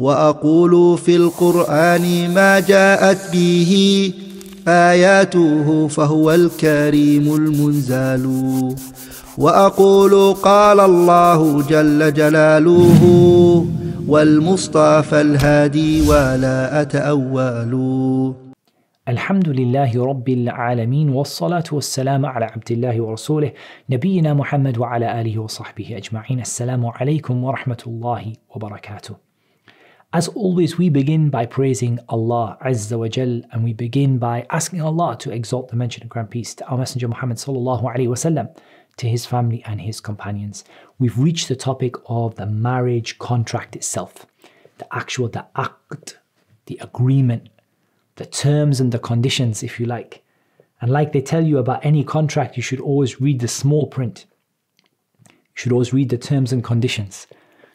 وأقول في القرآن ما جاءت به آياته فهو الكريم المنزال. وأقول قال الله جل جلاله والمصطفى الهادي ولا أتأول. الحمد لله رب العالمين والصلاة والسلام على عبد الله ورسوله نبينا محمد وعلى آله وصحبه أجمعين. السلام عليكم ورحمة الله وبركاته. As always, we begin by praising Allah Azza wa Jal, and we begin by asking Allah to exalt the mention of grand peace to our Messenger Muhammad sallallahu alaihi wasallam, to his family and his companions. We've reached the topic of the marriage contract itself, the actual, the act, the agreement, the terms and the conditions, if you like. And like they tell you about any contract, you should always read the small print. You should always read the terms and conditions.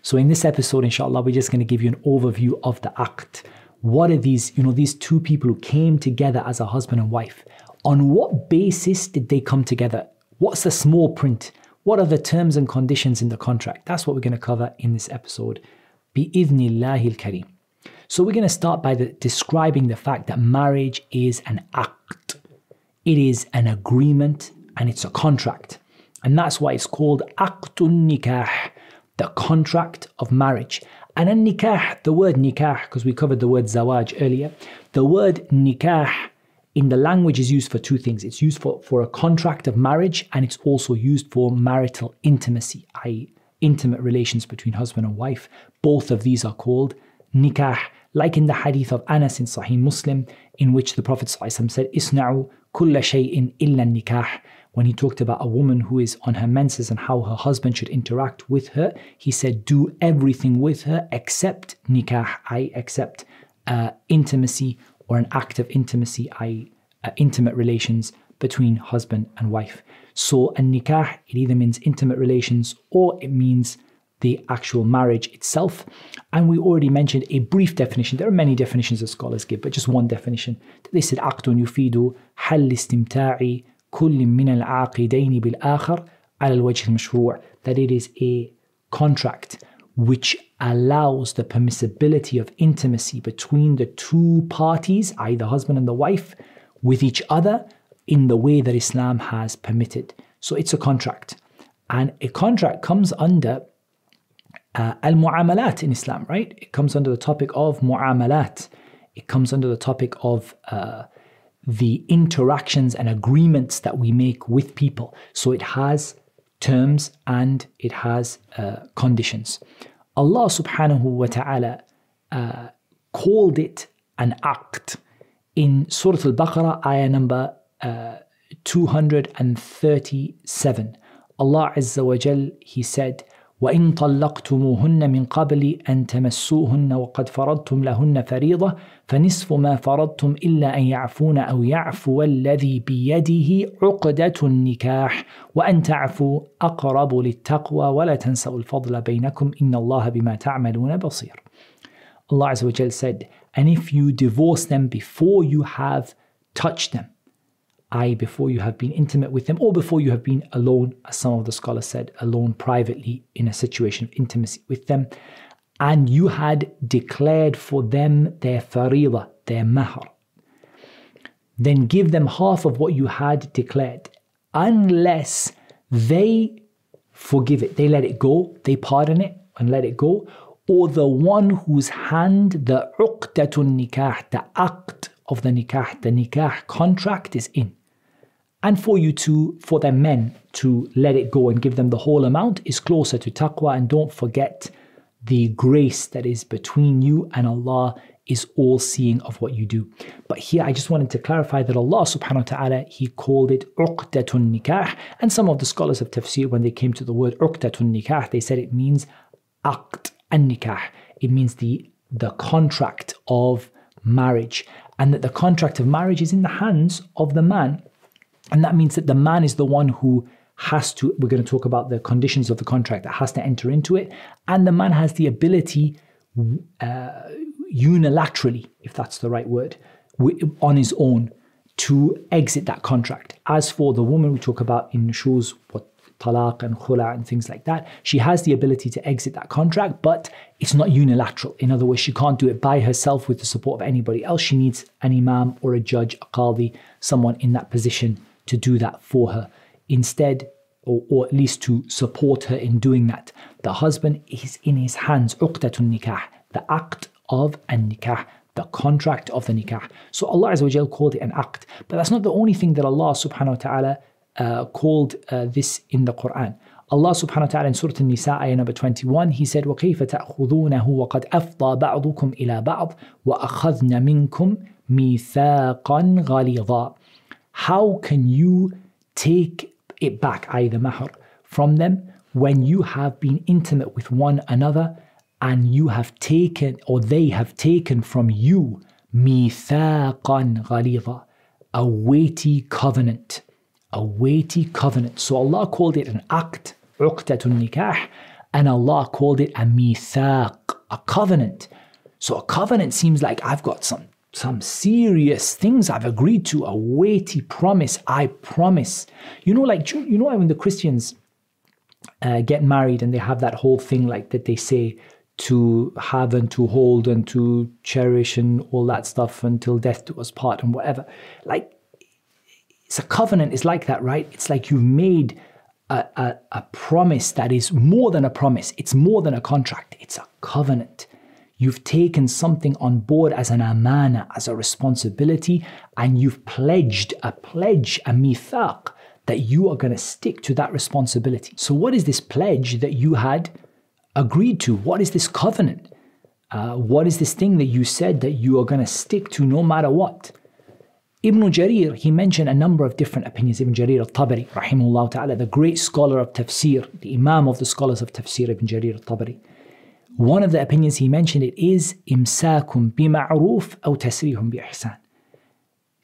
So in this episode, inshallah, we're just going to give you an overview of the act. What are these, you know, these two people who came together as a husband and wife? On what basis did they come together? What's the small print? What are the terms and conditions in the contract? That's what we're going to cover in this episode. Bi-idhnillahi al-kareem. So we're going to start by the, describing the fact that marriage is an act. It is an agreement and it's a contract. And that's why it's called Aqtun Nikah, the contract of marriage. And a nikah, the word nikah, because we covered the word zawaj earlier, the word nikah in the language is used for two things. It's used for, for a contract of marriage and it's also used for marital intimacy, i.e., intimate relations between husband and wife. Both of these are called nikah, like in the hadith of Anas in Sahih Muslim, in which the Prophet ﷺ said, Isna'u kulla shay'in illa nikah When he talked about a woman who is on her menses and how her husband should interact with her, he said, Do everything with her except nikah, I accept uh, intimacy or an act of intimacy, i.e., uh, intimate relations between husband and wife. So, a nikah, it either means intimate relations or it means the actual marriage itself. And we already mentioned a brief definition. There are many definitions that scholars give, but just one definition. They said عقد يفيد حل استمتاع كل من العاقدين بالآخر على الوجه المشروع. That it is a contract which allows the permissibility of intimacy between the two parties, either the husband and the wife, with each other in the way that Islam has permitted. So it's a contract. And a contract comes under uh, al mu'amalat in Islam, right? It comes under the topic of mu'amalat. It comes under the topic of uh, the interactions and agreements that we make with people. So it has terms and it has uh, conditions. Allah subhanahu wa ta'ala uh, called it an act in Surah Al Baqarah, ayah number uh, 237. Allah Azza wa Jal, He said, وإن طلقتموهن من قبل أن تمسوهن وقد فرضتم لهن فريضة فنصف ما فرضتم إلا أن يعفون أو يعفو الذي بيده عقدة النكاح وأن تعفوا أقرب للتقوى ولا تنسوا الفضل بينكم إن الله بما تعملون بصير. Allah wa Jal said, and if you divorce them before you have touched them, i.e., before you have been intimate with them or before you have been alone, as some of the scholars said, alone privately in a situation of intimacy with them, and you had declared for them their faridah, their mahr, then give them half of what you had declared, unless they forgive it, they let it go, they pardon it and let it go, or the one whose hand the uqdatun nikah, the act of the nikah, the nikah contract is in. And for you to, for the men to let it go and give them the whole amount is closer to taqwa. And don't forget the grace that is between you and Allah is all seeing of what you do. But here I just wanted to clarify that Allah subhanahu wa ta'ala, He called it uqdatun nikah. And some of the scholars of tafsir, when they came to the word uqdatun nikah, they said it means aqd and nikah. It means the, the contract of marriage. And that the contract of marriage is in the hands of the man and that means that the man is the one who has to, we're going to talk about the conditions of the contract that has to enter into it. And the man has the ability uh, unilaterally, if that's the right word, on his own to exit that contract. As for the woman, we talk about in shows what talaq and khula and things like that, she has the ability to exit that contract, but it's not unilateral. In other words, she can't do it by herself with the support of anybody else. She needs an imam or a judge, a qadi, someone in that position to do that for her. Instead, or, or at least to support her in doing that, the husband is in his hands, uqdatun nikah, the act of an nikah, the contract of the nikah. So Allah Azza called it an act. But that's not the only thing that Allah subhanahu wa ta'ala uh, called uh, this in the Quran. Allah subhanahu wa ta'ala in Surah An-Nisa ayah number 21 he said وَكَيْفَ تَأْخُذُونَهُ وَقَدْ أَفْضَى بَعْضُكُمْ إِلَى بَعْضٍ وَأَخَذْنَ مِنْكُمْ مِيثَاقًا غَلِيظًا How can you take it back, i.e. the mahr, from them when you have been intimate with one another and you have taken or they have taken from you ميثاقا غليظا a weighty covenant a weighty covenant. So Allah called it an act, uqdatun nikah, and Allah called it a mithaq, a covenant. So a covenant seems like I've got some some serious things I've agreed to, a weighty promise. I promise. You know, like you know when the Christians uh, get married and they have that whole thing like that they say to have and to hold and to cherish and all that stuff until death do us part and whatever. Like it's a covenant, it's like that, right? It's like you've made a, a, a promise that is more than a promise, it's more than a contract, it's a covenant. You've taken something on board as an amana, as a responsibility, and you've pledged a pledge, a mithaq, that you are going to stick to that responsibility. So, what is this pledge that you had agreed to? What is this covenant? Uh, what is this thing that you said that you are going to stick to no matter what? Ibn Jarir, he mentioned a number of different opinions. Ibn Jarir al-Tabari, rahimahullah ta'ala, the great scholar of tafsir, the imam of the scholars of tafsir, Ibn Jarir al-Tabari. One of the opinions he mentioned it is imsakum bima'ruf aw tasrihum bi ihsan.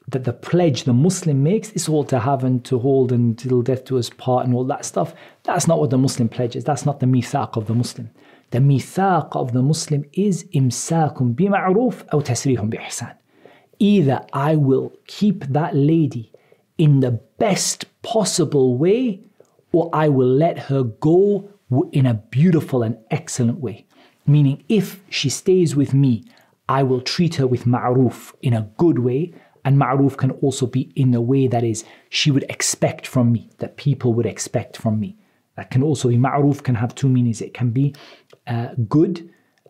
That the pledge the Muslim makes is all to have and to hold until death to us part and all that stuff. That's not what the Muslim pledges. That's not the mithaq of the Muslim. The mithaq of the Muslim is imsakum bima'ruf aw tasrihum bi ihsan. Either I will keep that lady in the best possible way or I will let her go in a beautiful and excellent way. Meaning, if she stays with me, I will treat her with ma'ruf in a good way. And ma'ruf can also be in a way that is she would expect from me, that people would expect from me. That can also be ma'ruf, can have two meanings. It can be uh, good,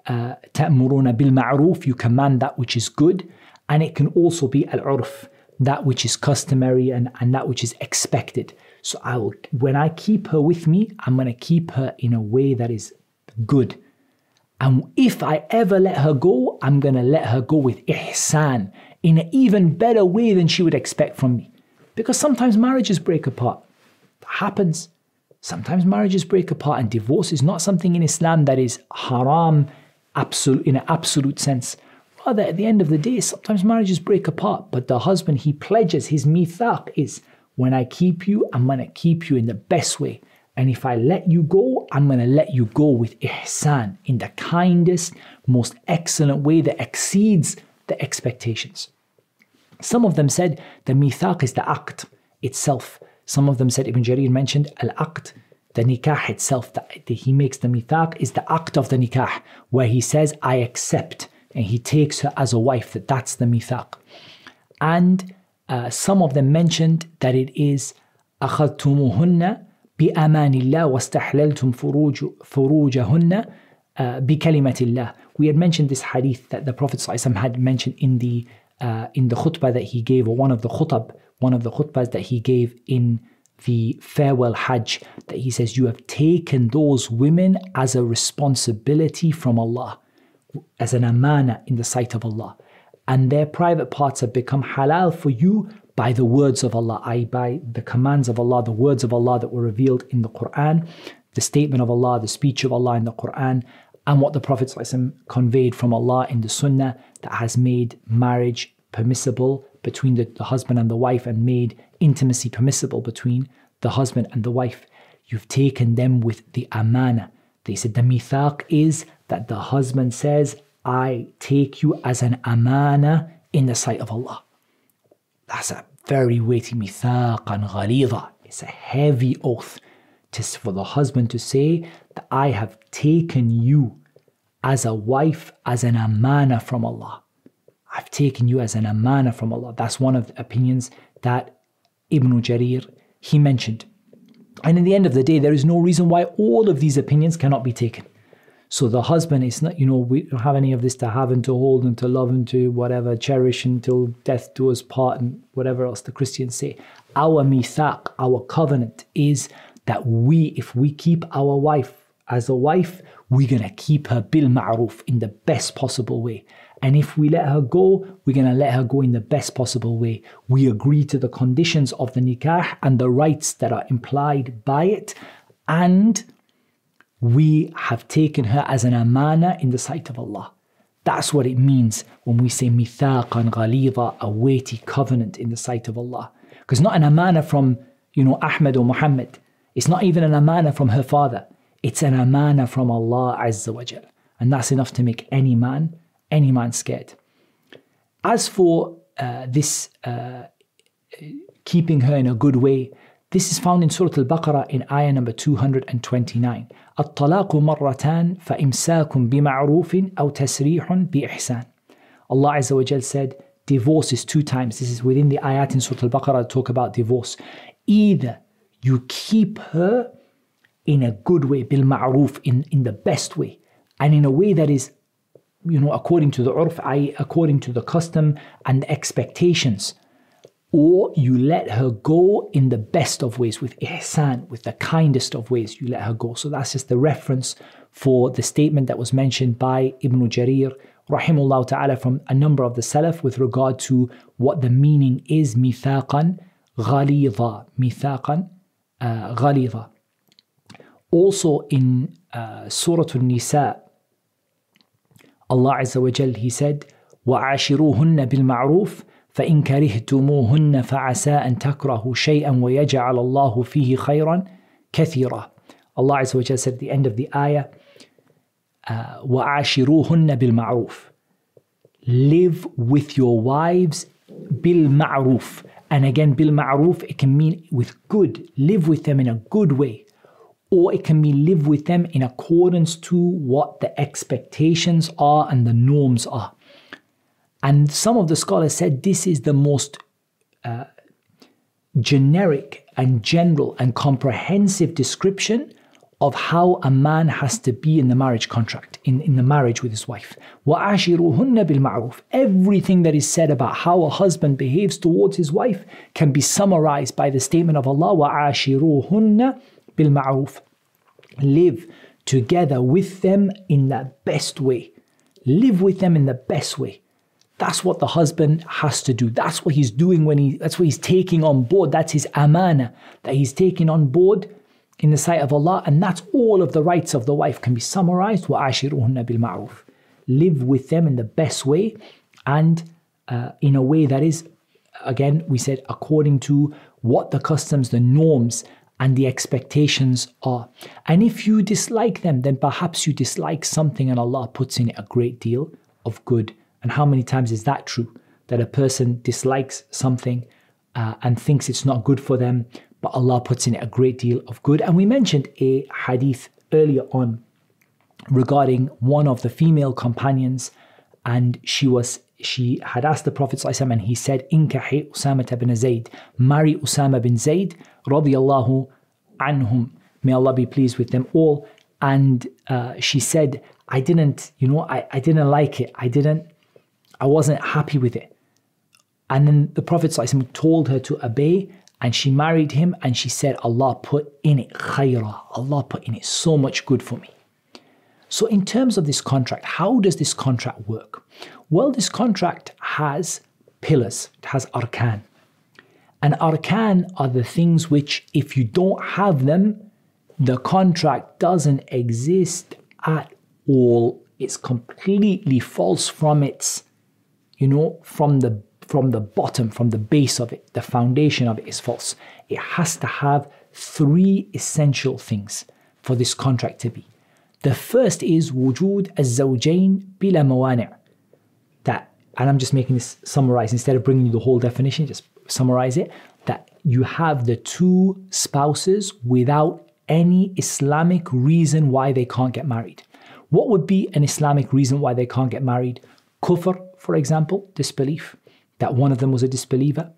uh, ta'muruna bil ma'ruf, you command that which is good. And it can also be al urf, that which is customary and, and that which is expected. So I will, when I keep her with me, I'm to keep her in a way that is good and if I ever let her go, I'm to let her go with ihsan in an even better way than she would expect from me. Because sometimes marriages break apart. That happens. Sometimes marriages break apart, and divorce is not something in Islam that is haram absolute, in an absolute sense. Rather, at the end of the day, sometimes marriages break apart, but the husband, he pledges, his mithaq is when I keep you, I'm going to keep you in the best way. And if I let you go, I'm going to let you go with ihsan in the kindest, most excellent way that exceeds the expectations. Some of them said the mithaq is the act itself. Some of them said Ibn Jarir mentioned al aqd, the nikah itself. That he makes the mithaq is the act of the nikah, where he says, I accept, and he takes her as a wife, that that's the mithaq. And uh, some of them mentioned that it is أخذتموهن بأمان الله واستحللتم فروج فروجهن بكلمة الله. We had mentioned this hadith that the Prophet ﷺ had mentioned in the uh, in the khutbah that he gave, or one of the khutab, one of the khutbahs that he gave in the farewell Hajj, that he says, You have taken those women as a responsibility from Allah, as an amana in the sight of Allah. And their private parts have become halal for you by the words of Allah, i.e., by the commands of Allah, the words of Allah that were revealed in the Quran, the statement of Allah, the speech of Allah in the Quran, and what the Prophet conveyed from Allah in the Sunnah that has made marriage permissible between the, the husband and the wife and made intimacy permissible between the husband and the wife. You've taken them with the amana. They said the mithaq is that the husband says, I take you as an amana in the sight of Allah. That's a very weighty mithaq and ghalidha. It's a heavy oath to, for the husband to say that I have taken you as a wife, as an amana from Allah. I've taken you as an amana from Allah. That's one of the opinions that Ibn Jarir he mentioned. And in the end of the day, there is no reason why all of these opinions cannot be taken. So the husband is not, you know, we don't have any of this to have and to hold and to love and to whatever, cherish until death do us part and whatever else the Christians say. Our mithaq, our covenant is that we, if we keep our wife as a wife, we're going to keep her bil ma'ruf in the best possible way. And if we let her go, we're going to let her go in the best possible way. We agree to the conditions of the nikah and the rights that are implied by it. And we have taken her as an amana in the sight of Allah. That's what it means when we say mithaqan ghalidha, a weighty covenant in the sight of Allah. Because not an amana from, you know, Ahmed or Muhammad. It's not even an amana from her father. It's an amana from Allah Azza wa Jal. And that's enough to make any man any man scared. As for uh, this uh, keeping her in a good way, this is found in Surah Al-Baqarah in ayah number 229. الطلاق مرتان فإمساك بمعروف أو تسريح بإحسان. Allah Azza wa Jal said, divorce is two times. This is within the ayat in Surah Al-Baqarah talk about divorce. Either you keep her in a good way, bil ma'ruf, in, in the best way, and in a way that is you know, according to the urf, i.e., according to the custom and the expectations. Or you let her go in the best of ways, with ihsan, with the kindest of ways, you let her go. So that's just the reference for the statement that was mentioned by Ibn Jarir, rahimullah ta'ala, from a number of the Salaf with regard to what the meaning is, mithaqan ghalidha, mithaqan uh, ghalidha. Also in uh, Surah An-Nisa, Allah Azza wa Jal, He said, وَعَاشِرُوهُنَّ بِالْمَعْرُوفِ فإن كرهتموهن فعسى أن تكرهوا شيئا ويجعل الله فيه خيرا كثيرا Allah Azza wa Jal said at the end of the ayah uh, وَعَاشِرُوهُنَّ بِالْمَعْرُوفِ Live with your wives بالمعروف and again بالمعروف it can mean with good live with them in a good way or it can be live with them in accordance to what the expectations are and the norms are. And some of the scholars said this is the most uh, generic and general and comprehensive description of how a man has to be in the marriage contract, in, in the marriage with his wife. وَعَاشِرُهُنَّ بِالْمَعْرُوفِ Everything that is said about how a husband behaves towards his wife can be summarized by the statement of Allah, وَعَاشِرُهُنَّ bilma'ruf. Live together with them in the best way. Live with them in the best way. That's what the husband has to do. That's what he's doing when he, that's what he's taking on board. That's his amana that he's taking on board in the sight of Allah. And that's all of the rights of the wife can be summarized. وَعَاشِرُهُنَّ بِالْمَعْرُوفِ Live with them in the best way and uh, in a way that is, again, we said, according to what the customs, the norms, and the expectations are. And if you dislike them, then perhaps you dislike something and Allah puts in it a great deal of good. and how many times is that true? That a person dislikes something uh, and thinks it's not good for them, but Allah puts in it a great deal of good. And we mentioned a hadith earlier on regarding one of the female companions, and she was she had asked the Prophet ﷺ and he said, Inkahi Usama bin Zayd, marry Usama bin Zayd, radiyallahu anhum. May Allah be pleased with them all. And uh, she said, I didn't, you know, I, I didn't like it. I didn't, I wasn't happy with it. And then the Prophet told her to obey and she married him and she said, Allah put in it khairah. Allah put in it so much good for me. So, in terms of this contract, how does this contract work? Well, this contract has pillars, it has arkan. And arkan are the things which, if you don't have them, the contract doesn't exist at all. It's completely false from its, you know, from the from the bottom, from the base of it, the foundation of it is false. It has to have three essential things for this contract to be. The first is wujud az-zawjayn bila mawani' that and I'm just making this summarize instead of bringing you the whole definition, just summarize it that you have the two spouses without any Islamic reason why they can't get married. What would be an Islamic reason why they can't get married? Kufr, for example, disbelief, that one of them was a disbeliever.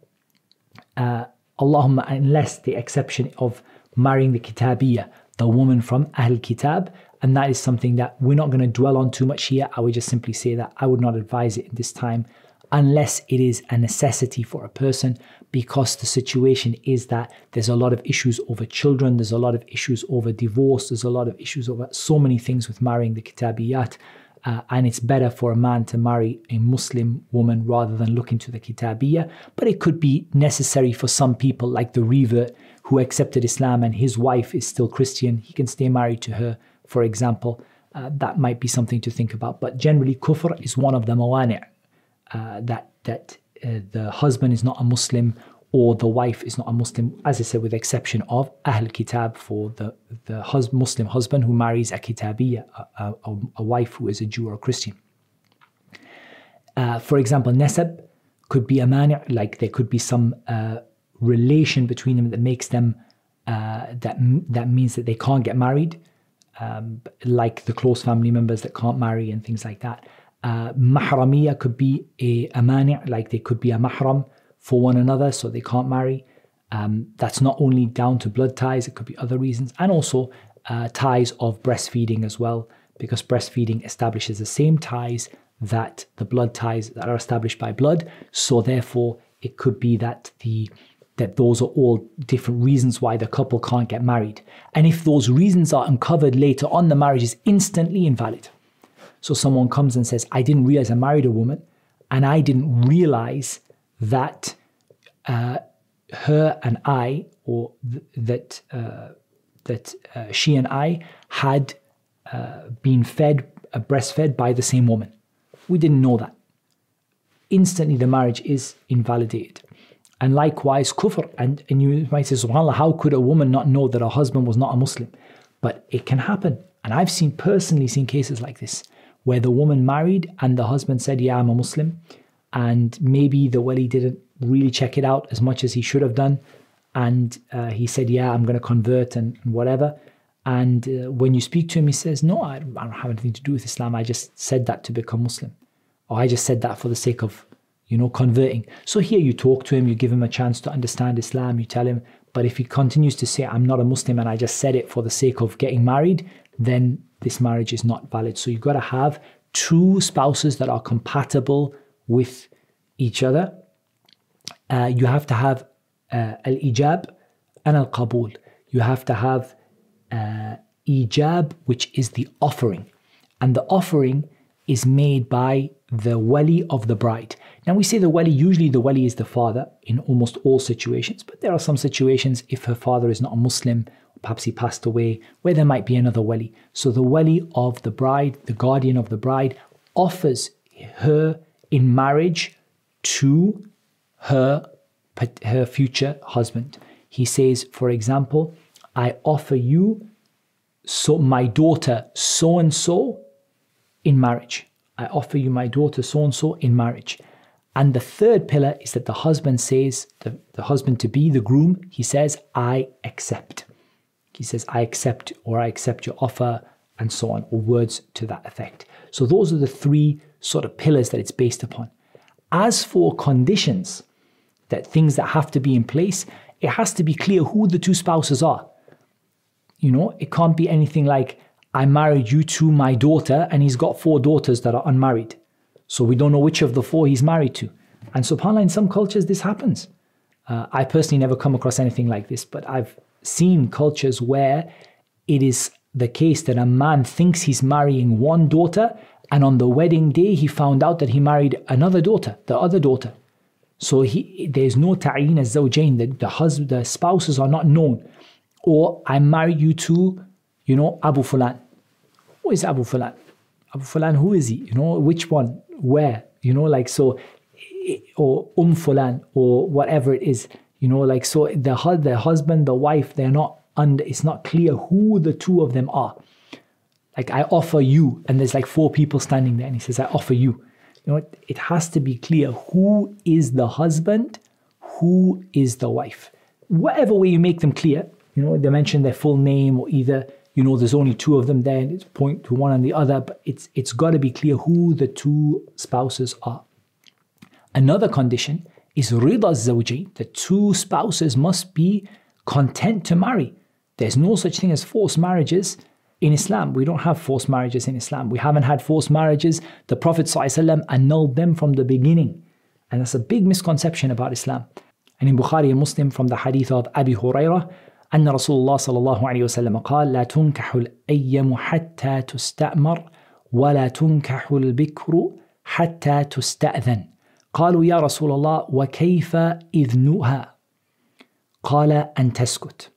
Uh, Allahumma, unless the exception of marrying the Kitabiyya, the woman from Ahl Kitab, and that is something that we're not going to dwell on too much here. I would just simply say that I would not advise it in this time unless it is a necessity for a person because the situation is that there's a lot of issues over children, there's a lot of issues over divorce, there's a lot of issues over so many things with marrying the kitabiyat. Uh, and it's better for a man to marry a Muslim woman rather than look into the kitabiyah. But it could be necessary for some people, like the revert who accepted Islam and his wife is still Christian. He can stay married to her, for example. Uh, that might be something to think about. But generally, kufr is one of the mawani' uh, that that uh, the husband is not a Muslim or the wife is not a Muslim, as I said, with the exception of Ahl Kitab for the, the hus- Muslim husband who marries a Kitabiyya, a, a, a, wife who is a Jew or a Christian. Uh, for example, Nasab could be a mani', like there could be some uh, relation between them that makes them, uh, that, that means that they can't get married, um, like the close family members that can't marry and things like that. Uh, mahramiya could be a, a mani', like they could be a mahram for one another, so they can't marry. Um, that's not only down to blood ties, it could be other reasons, and also uh, ties of breastfeeding as well, because breastfeeding establishes the same ties that the blood ties that are established by blood. So therefore, it could be that the that those are all different reasons why the couple can't get married. And if those reasons are uncovered later on, the marriage is instantly invalid. So someone comes and says, I didn't realize I married a woman and I didn't realize that uh, her and I, or th- that, uh, that uh, she and I had uh, been fed, uh, breastfed by the same woman. We didn't know that. Instantly, the marriage is invalidated. And likewise, kufr. And, and you might say, SubhanAllah, how could a woman not know that her husband was not a Muslim? But it can happen. And I've seen personally seen cases like this where the woman married and the husband said, Yeah, I'm a Muslim. And maybe the wali didn't really check it out as much as he should have done. And uh, he said, Yeah, I'm going to convert and, and whatever. And uh, when you speak to him, he says, No, I, I don't have anything to do with Islam. I just said that to become Muslim. Or I just said that for the sake of, you know, converting. So here you talk to him, you give him a chance to understand Islam, you tell him. But if he continues to say, I'm not a Muslim and I just said it for the sake of getting married, then this marriage is not valid. So you've got to have two spouses that are compatible with each other. Uh, you have to have uh, al ijab and al qabul. You have to have uh, ijab, which is the offering. And the offering is made by the wali of the bride. Now we say the wali, usually the wali is the father in almost all situations, but there are some situations if her father is not a Muslim perhaps he passed away, where there might be another wali. So the wali of the bride, the guardian of the bride, offers her in marriage to her, her future husband. He says, for example, I offer you so my daughter so and so in marriage. I offer you my daughter so and so in marriage. And the third pillar is that the husband says, the, the husband to be, the groom, he says, I accept. He says, I accept or I accept your offer and so on, or words to that effect. So those are the three sort of pillars that it's based upon. As for conditions, that things that have to be in place, it has to be clear who the two spouses are. You know, it can't be anything like, I married you to my daughter and he's got four daughters that are unmarried. So we don't know which of the four he's married to. And subhanAllah, in some cultures, this happens. Uh, I personally never come across anything like this, but I've seen cultures where it is the case that a man thinks he's marrying one daughter, and on the wedding day he found out that he married another daughter, the other daughter. So he, there's no ta'een as zawjain, the, the husband, the spouses are not known. Or I marry you to, you know, Abu Fulan. Who is Abu Fulan? Abu Fulan, who is he? You know, which one? Where? You know, like so, or Um Fulan, or whatever it is. You know, like so the the husband, the wife, they're not under it's not clear who the two of them are. Like I offer you, and there's like four people standing there, and he says, I offer you. You know, it, it has to be clear who is the husband, who is the wife. Whatever way you make them clear, you know, they mention their full name or either, you know, there's only two of them there and it's point to one and the other, but it's it's got to be clear who the two spouses are. Another condition is rida zawji. The two spouses must be content to marry. There's no such thing as forced marriages in Islam. We don't have forced marriages in Islam. We haven't had forced marriages. The Prophet ﷺ annulled them from the beginning. And that's a big misconception about Islam. And in Bukhari and Muslim from the hadith of Abi Hurairah, أن رسول الله صلى الله عليه وسلم قال لا تنكح الأيم حتى تستأمر ولا تنكح البكر حتى تستأذن قالوا يا رسول الله وكيف إذنها قال أن تسكت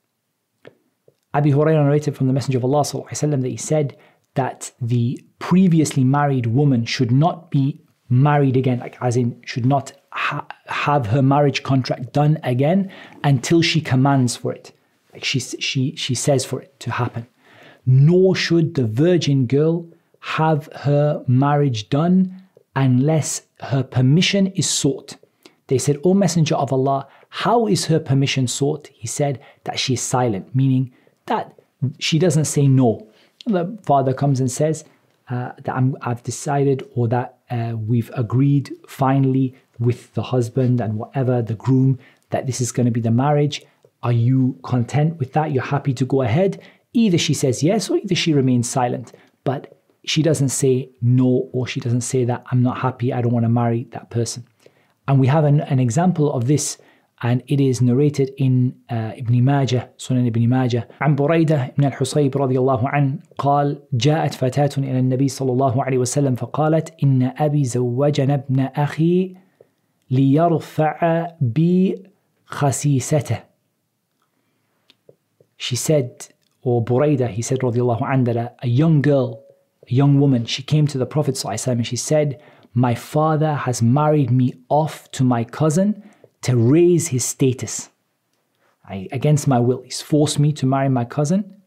Abi Hurairah narrated from the Messenger of Allah وسلم, that he said that the previously married woman should not be married again, like as in should not ha- have her marriage contract done again until she commands for it, like she she she says for it to happen. Nor should the virgin girl have her marriage done unless her permission is sought. They said, O Messenger of Allah, how is her permission sought? He said that she is silent, meaning that she doesn't say no. The father comes and says uh, that i have decided or that uh, we've agreed finally with the husband and whatever, the groom, that this is going to be the marriage. Are you content with that? You're happy to go ahead? Either she says yes or either she remains silent. But she doesn't say no or she doesn't say that I'm not happy, I don't want to marry that person. And we have an, an example of this and it is narrated in uh, Ibn Majah Sunan Ibn Majah عن بريدة بن الحصيب رضي الله عنه قال جاءت فتاة إلى النبي صلى الله عليه وسلم فقالت إن أبي زوجنا ابن أخي ليرفع بي خسيسته She said, or Buraida, he said, رضي الله عنه, that a, a young girl, a young woman, she came to the Prophet ﷺ and she said, My father has married me off to my cousin to raise his status. I, against my will. He's forced me to marry my cousin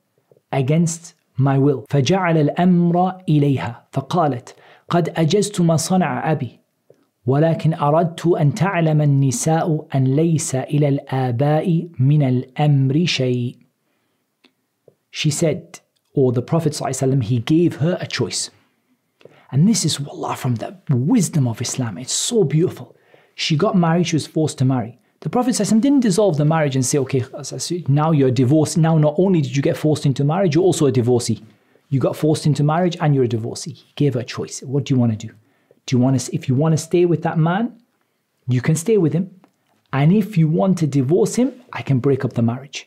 against my will. فجعل الأمر إليها فقالت قد أجزت ما صنع أبي ولكن أردت أن تعلم النساء أن ليس إلى الآباء من الأمر شيء. She said, or the Prophet ﷺ, he gave her a choice. And this is, wallah, from the wisdom of Islam. It's so beautiful. She got married, she was forced to marry. The Prophet didn't dissolve the marriage and say, okay, now you're divorced. Now, not only did you get forced into marriage, you're also a divorcee. You got forced into marriage and you're a divorcee. He gave her a choice. What do you want to do? Do you want to, if you want to stay with that man, you can stay with him. And if you want to divorce him, I can break up the marriage.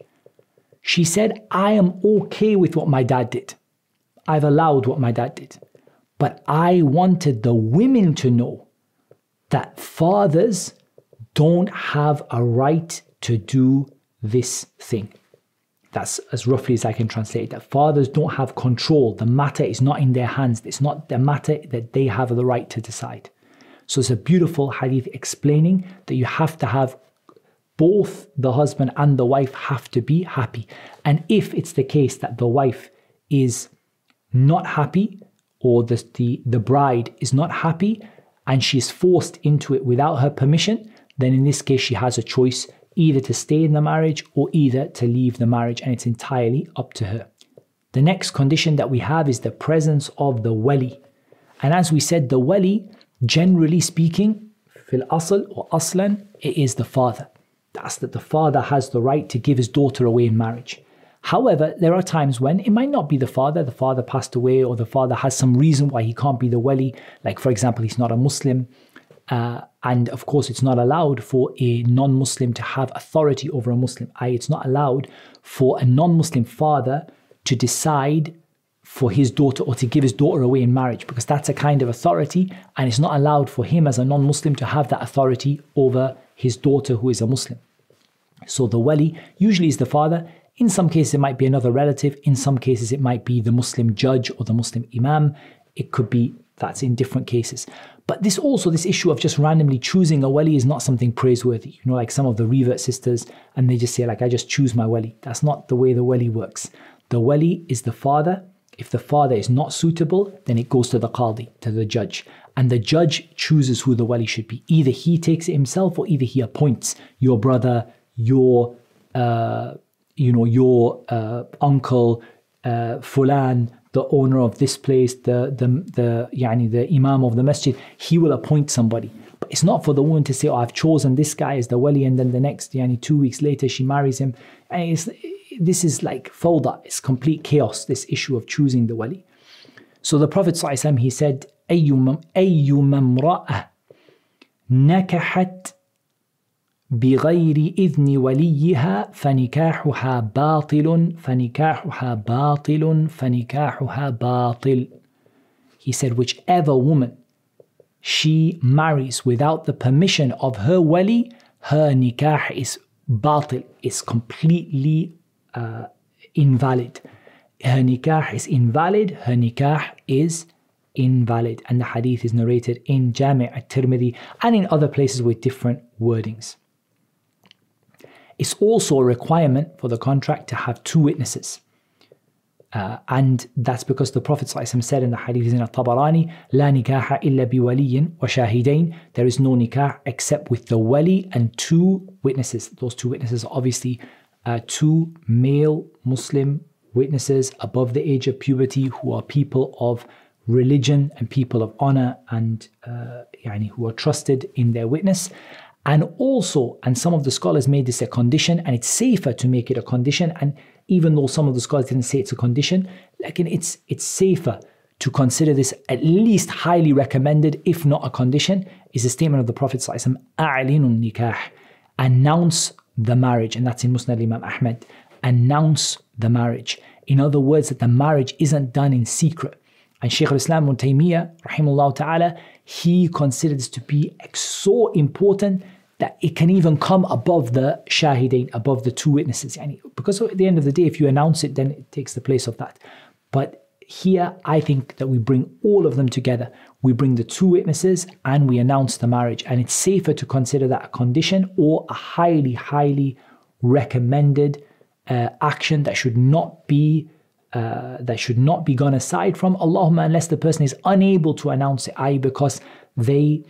She said, I am okay with what my dad did. I've allowed what my dad did. But I wanted the women to know that fathers don't have a right to do this thing. That's as roughly as I can translate that. Fathers don't have control. The matter is not in their hands. It's not the matter that they have the right to decide. So it's a beautiful hadith explaining that you have to have both the husband and the wife have to be happy. And if it's the case that the wife is not happy or the, the, the bride is not happy, and she's forced into it without her permission, then in this case she has a choice either to stay in the marriage or either to leave the marriage, and it's entirely up to her. The next condition that we have is the presence of the wali. And as we said, the wali, generally speaking, fil asl or aslan, it is the father. That's that the father has the right to give his daughter away in marriage. However, there are times when it might not be the father, the father passed away, or the father has some reason why he can't be the wali. Like, for example, he's not a Muslim. Uh, and of course, it's not allowed for a non Muslim to have authority over a Muslim. I, it's not allowed for a non Muslim father to decide for his daughter or to give his daughter away in marriage because that's a kind of authority and it's not allowed for him as a non Muslim to have that authority over his daughter who is a Muslim. So the wali usually is the father. In some cases, it might be another relative. In some cases, it might be the Muslim judge or the Muslim imam. It could be that's in different cases. But this also, this issue of just randomly choosing a wali is not something praiseworthy. You know, like some of the revert sisters, and they just say, like, I just choose my wali. That's not the way the wali works. The wali is the father. If the father is not suitable, then it goes to the qadi, to the judge. And the judge chooses who the wali should be. Either he takes it himself or either he appoints your brother, your uh, you know, your uh, uncle, uh, Fulan, the owner of this place, the the the yani the imam of the masjid, he will appoint somebody. But it's not for the woman to say, "Oh, I've chosen this guy as the wali," and then the next yani two weeks later she marries him. And it's, this is like fawda. It's complete chaos. This issue of choosing the wali. So the Prophet ﷺ, he said, أيما أيما امرأة نكحت بغير إذن وليها فنكاحها باطل فنكاحها باطل فنكاحها باطل He said whichever woman she marries without the permission of her wali her nikah is batil is completely uh, invalid her nikah is invalid her nikah is invalid and the hadith is narrated in Jami' at-Tirmidhi and in other places with different wordings it's also a requirement for the contract to have two witnesses. Uh, and that's because the Prophet ﷺ said in the hadith in al-Tabarani, لا نكاح إلا بولي وشاهدين. There is no nikah except with the wali and two witnesses. Those two witnesses are obviously uh, two male Muslim witnesses above the age of puberty who are people of religion and people of honor and uh, yani, who are trusted in their witness. And also, and some of the scholars made this a condition, and it's safer to make it a condition. And even though some of the scholars didn't say it's a condition, like it's it's safer to consider this at least highly recommended, if not a condition, is a statement of the Prophet nikah. Announce the marriage, and that's in Musnad Imam Ahmed. Announce the marriage. In other words, that the marriage isn't done in secret. And Shaykh al-Islam ibn Taymiyyah, rahimahullah ta'ala, he considered this to be so important that it can even come above the shahidain, above the two witnesses. Because at the end of the day, if you announce it, then it takes the place of that. But here, I think that we bring all of them together. We bring the two witnesses and we announce the marriage. And it's safer to consider that a condition or a highly, highly recommended uh, action that should not be uh, that should not be gone aside from Allahumma unless the person is unable to announce it, i.e., because they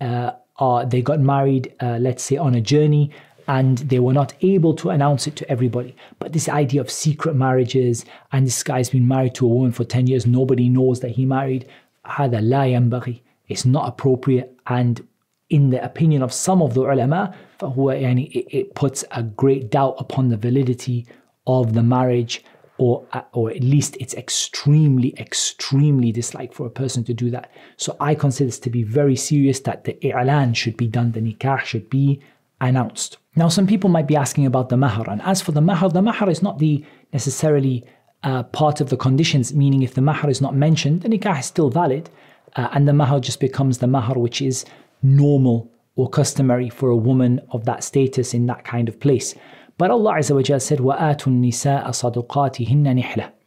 uh, are they got married, uh, let's say, on a journey and they were not able to announce it to everybody. But this idea of secret marriages and this guy's been married to a woman for 10 years, nobody knows that he married, هذا لا ينبغي. It's not appropriate and in the opinion of some of the ulama, فهو يعني, it, it puts a great doubt upon the validity of the marriage or or at least it's extremely extremely disliked for a person to do that. So i consider this to be very serious that the i'lan should be done the nikah should be announced. Now some people might be asking about the mahar. And as for the mahar the mahar is not the necessarily uh, part of the conditions meaning if the mahar is not mentioned the nikah is still valid uh, and the mahar just becomes the mahar which is normal or customary for a woman of that status in that kind of place but Allah Azza wa Jal said, وَآتُوا النِّسَاءَ صَدُقَاتِهِنَّ نِحْلَةً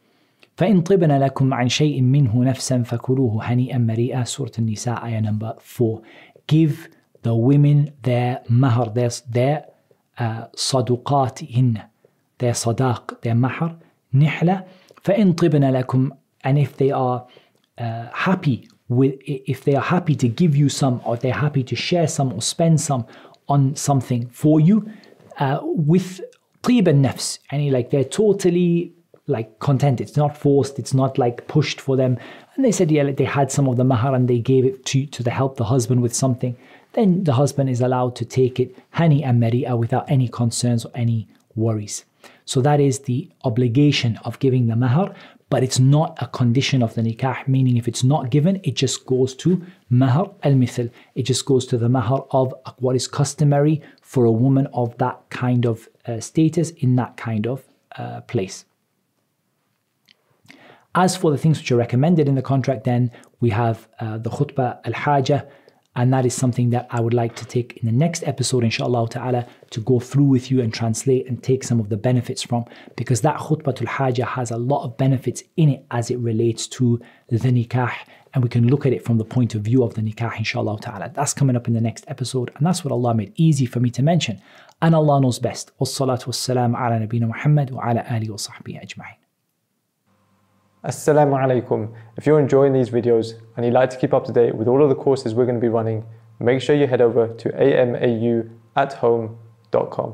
فإن طبن لكم عن شيء منه نفسا فكلوه هنيئا مريئا Surah An-Nisa ayah number 4 Give the women their mahar, their, their uh, صدقاتهن their sadaq, their mahar نحلة فإن طبن لكم and if they are uh, happy with if they are happy to give you some or they're happy to share some or spend some on something for you uh, with طيب النفس يعني like they're totally like content it's not forced it's not like pushed for them and they said yeah like they had some of the mahar and they gave it to to the help the husband with something then the husband is allowed to take it hani and mari'a without any concerns or any worries so that is the obligation of giving the mahar but it's not a condition of the nikah, meaning if it's not given, it just goes to mahar al mithl. It just goes to the mahar of what is customary for a woman of that kind of uh, status in that kind of uh, place. As for the things which are recommended in the contract, then we have uh, the khutbah al haja, and that is something that I would like to take in the next episode, inshallah ta'ala, to go through with you and translate and take some of the benefits from. Because that khutbatul hajah has a lot of benefits in it as it relates to the nikah. And we can look at it from the point of view of the nikah, inshallah ta'ala. That's coming up in the next episode. And that's what Allah made easy for me to mention. And Allah knows best. Wassalatu wassalam ala nabina Muhammad wa ala alihi wa sahbihi ajma'in. Assalamu alaikum. If you're enjoying these videos and you'd like to keep up to date with all of the courses we're going to be running, make sure you head over to amauathome.com.